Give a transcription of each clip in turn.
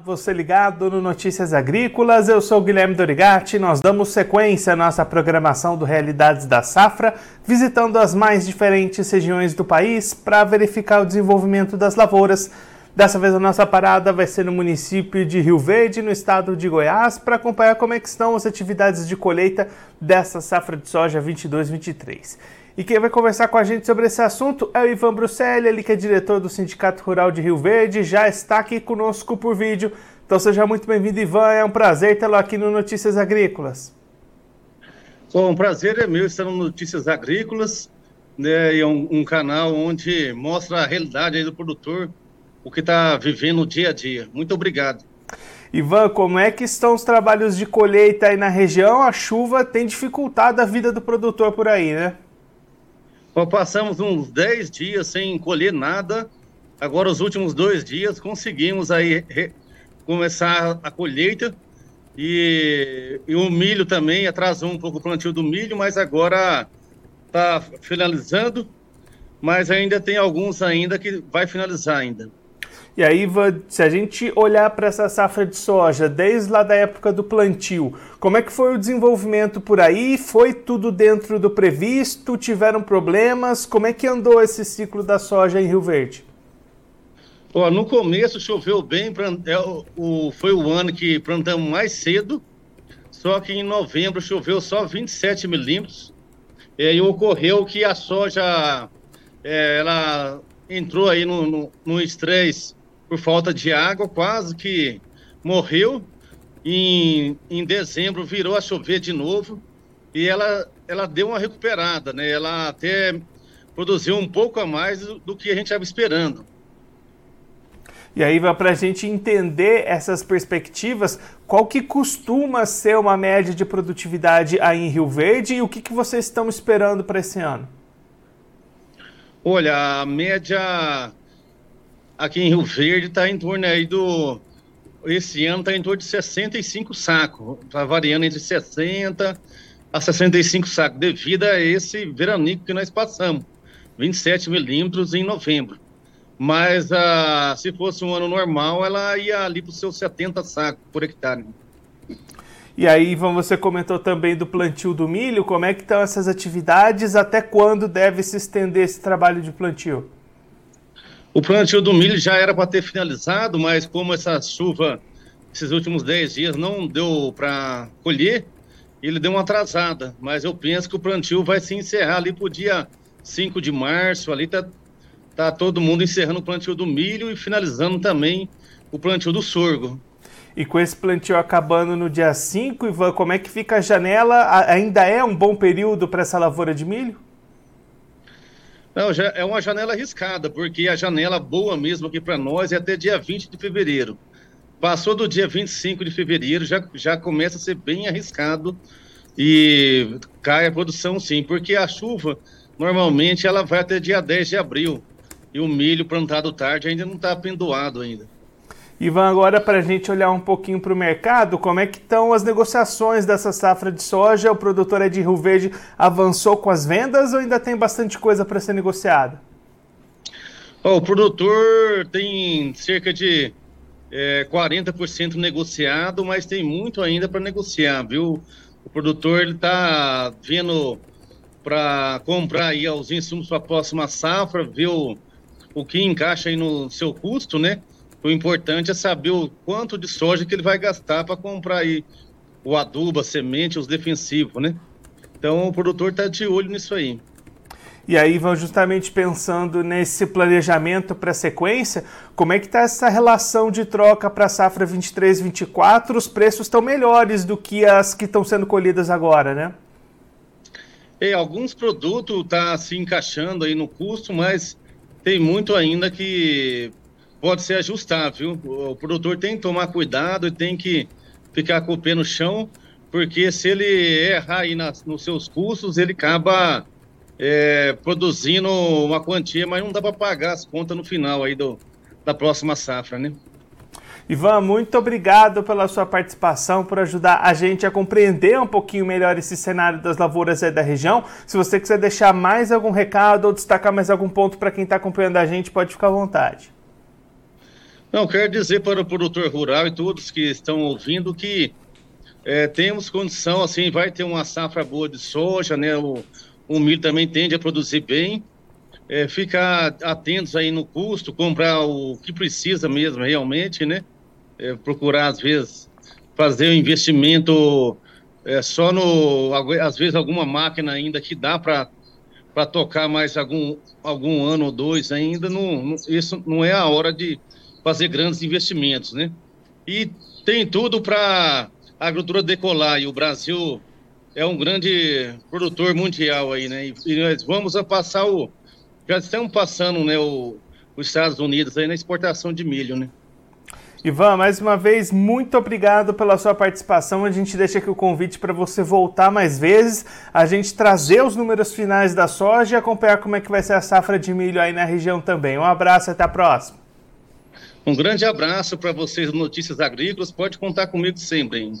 Você ligado no Notícias Agrícolas, eu sou Guilherme Dorigati. Nós damos sequência à nossa programação do Realidades da Safra, visitando as mais diferentes regiões do país para verificar o desenvolvimento das lavouras. Dessa vez a nossa parada vai ser no município de Rio Verde, no estado de Goiás, para acompanhar como é estão as atividades de colheita dessa safra de soja 22-23. E quem vai conversar com a gente sobre esse assunto é o Ivan Bruxelli, ele que é diretor do Sindicato Rural de Rio Verde, já está aqui conosco por vídeo. Então seja muito bem-vindo, Ivan. É um prazer tê-lo aqui no Notícias Agrícolas. Bom, um prazer é meu estar no Notícias Agrícolas, né, é um, um, canal onde mostra a realidade do produtor, o que está vivendo no dia a dia. Muito obrigado. Ivan, como é que estão os trabalhos de colheita aí na região? A chuva tem dificultado a vida do produtor por aí, né? Passamos uns 10 dias sem colher nada. Agora, os últimos dois dias, conseguimos aí começar a colheita. E, e, o milho também atrasou um pouco o plantio do milho, mas agora está finalizando. Mas ainda tem alguns ainda que vai finalizar ainda. E aí, se a gente olhar para essa safra de soja, desde lá da época do plantio, como é que foi o desenvolvimento por aí? Foi tudo dentro do previsto? Tiveram problemas? Como é que andou esse ciclo da soja em Rio Verde? Ó, no começo choveu bem, é, foi o ano que plantamos mais cedo, só que em novembro choveu só 27 milímetros. E aí ocorreu que a soja é, ela entrou aí no, no, no estresse por falta de água, quase que morreu. Em, em dezembro virou a chover de novo e ela, ela deu uma recuperada, né? Ela até produziu um pouco a mais do, do que a gente estava esperando. E aí, para a gente entender essas perspectivas, qual que costuma ser uma média de produtividade aí em Rio Verde e o que, que vocês estão esperando para esse ano? Olha, a média aqui em Rio Verde está em torno aí do. Esse ano está em torno de 65 sacos, está variando entre 60 a 65 sacos, devido a esse veranico que nós passamos, 27 milímetros em novembro. Mas ah, se fosse um ano normal, ela ia ali para os seus 70 sacos por hectare. E aí, Ivan, você comentou também do plantio do milho. Como é que estão essas atividades? Até quando deve se estender esse trabalho de plantio? O plantio do milho já era para ter finalizado, mas como essa chuva, esses últimos 10 dias, não deu para colher, ele deu uma atrasada. Mas eu penso que o plantio vai se encerrar ali para o dia 5 de março. Ali tá, tá todo mundo encerrando o plantio do milho e finalizando também o plantio do sorgo. E com esse plantio acabando no dia 5, Ivan, como é que fica a janela? Ainda é um bom período para essa lavoura de milho? Não, é uma janela arriscada, porque a janela boa mesmo aqui para nós é até dia 20 de fevereiro. Passou do dia 25 de fevereiro, já, já começa a ser bem arriscado e cai a produção sim, porque a chuva normalmente ela vai até dia 10 de abril e o milho plantado tarde ainda não está pendoado ainda. Ivan, agora para a gente olhar um pouquinho para o mercado, como é que estão as negociações dessa safra de soja? O produtor é de Rio Verde avançou com as vendas ou ainda tem bastante coisa para ser negociada? Oh, o produtor tem cerca de é, 40% negociado, mas tem muito ainda para negociar, viu? O produtor está vindo para comprar aí os insumos para a próxima safra, ver o, o que encaixa aí no seu custo, né? O importante é saber o quanto de soja que ele vai gastar para comprar aí o adubo, a semente, os defensivos, né? Então o produtor está de olho nisso aí. E aí vão justamente pensando nesse planejamento para a sequência, como é que está essa relação de troca para a safra 23-24? Os preços estão melhores do que as que estão sendo colhidas agora, né? É, alguns produtos estão tá se encaixando aí no custo, mas tem muito ainda que pode ser ajustável. O produtor tem que tomar cuidado e tem que ficar com o pé no chão, porque se ele errar aí nas, nos seus custos, ele acaba é, produzindo uma quantia, mas não dá para pagar as contas no final aí do, da próxima safra, né? Ivan, muito obrigado pela sua participação, por ajudar a gente a compreender um pouquinho melhor esse cenário das lavouras aí da região. Se você quiser deixar mais algum recado ou destacar mais algum ponto para quem está acompanhando a gente, pode ficar à vontade. Não, quero dizer para o produtor rural e todos que estão ouvindo que é, temos condição, assim, vai ter uma safra boa de soja, né? O, o milho também tende a produzir bem. É, ficar atentos aí no custo, comprar o que precisa mesmo, realmente, né? É, procurar, às vezes, fazer o um investimento é, só no... Às vezes, alguma máquina ainda que dá para para tocar mais algum, algum ano ou dois ainda, não, não, isso não é a hora de fazer grandes investimentos, né? E tem tudo para a agricultura decolar e o Brasil é um grande produtor mundial aí, né? E, e nós vamos a passar o já estamos passando, né, o, os Estados Unidos aí na exportação de milho, né? Ivan, mais uma vez, muito obrigado pela sua participação. A gente deixa aqui o convite para você voltar mais vezes, a gente trazer os números finais da soja e acompanhar como é que vai ser a safra de milho aí na região também. Um abraço, até a próxima. Um grande abraço para vocês Notícias Agrícolas. Pode contar comigo sempre. Hein?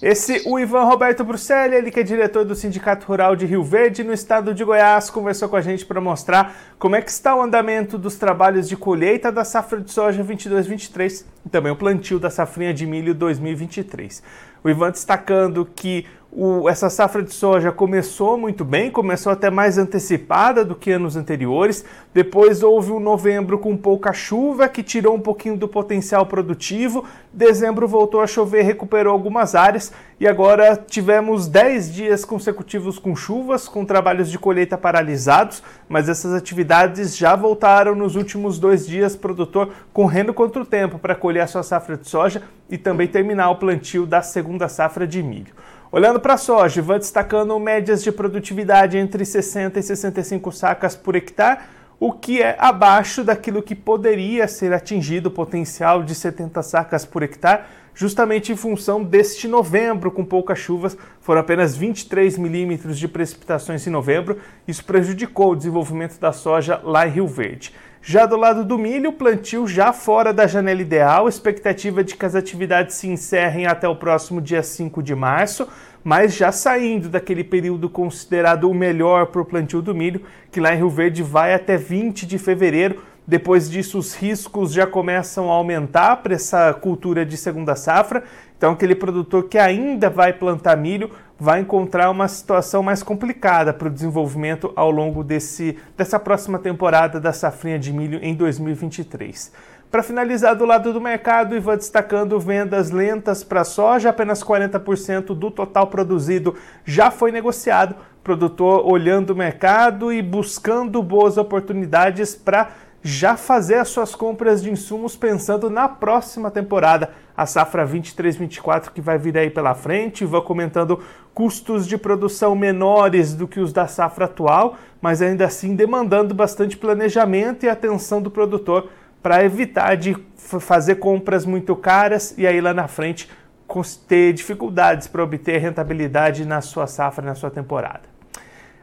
Esse, o Ivan Roberto Bruxelli, ele que é diretor do Sindicato Rural de Rio Verde, no estado de Goiás, conversou com a gente para mostrar como é que está o andamento dos trabalhos de colheita da safra de soja 22-23 e também o plantio da safrinha de milho 2023. O Ivan destacando que o, essa safra de soja começou muito bem, começou até mais antecipada do que anos anteriores. Depois houve um novembro com pouca chuva, que tirou um pouquinho do potencial produtivo. Dezembro voltou a chover, recuperou algumas áreas. E agora tivemos 10 dias consecutivos com chuvas, com trabalhos de colheita paralisados. Mas essas atividades já voltaram nos últimos dois dias, produtor correndo contra o tempo para colher a sua safra de soja e também terminar o plantio da segunda safra de milho. Olhando para a soja, vai destacando médias de produtividade entre 60 e 65 sacas por hectare, o que é abaixo daquilo que poderia ser atingido, o potencial de 70 sacas por hectare, justamente em função deste novembro com poucas chuvas, foram apenas 23 milímetros de precipitações em novembro, isso prejudicou o desenvolvimento da soja lá em Rio Verde. Já do lado do milho, plantio já fora da janela ideal, expectativa de que as atividades se encerrem até o próximo dia 5 de março, mas já saindo daquele período considerado o melhor para o plantio do milho, que lá em Rio Verde vai até 20 de fevereiro. Depois disso, os riscos já começam a aumentar para essa cultura de segunda safra. Então, aquele produtor que ainda vai plantar milho vai encontrar uma situação mais complicada para o desenvolvimento ao longo desse, dessa próxima temporada da safrinha de milho em 2023. Para finalizar do lado do mercado, Ivan destacando vendas lentas para soja, apenas 40% do total produzido já foi negociado. Produtor olhando o mercado e buscando boas oportunidades para já fazer as suas compras de insumos pensando na próxima temporada, a safra 23-24 que vai vir aí pela frente. Vou comentando custos de produção menores do que os da safra atual, mas ainda assim demandando bastante planejamento e atenção do produtor para evitar de fazer compras muito caras e aí lá na frente ter dificuldades para obter rentabilidade na sua safra, na sua temporada.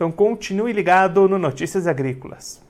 então continue ligado no Notícias Agrícolas.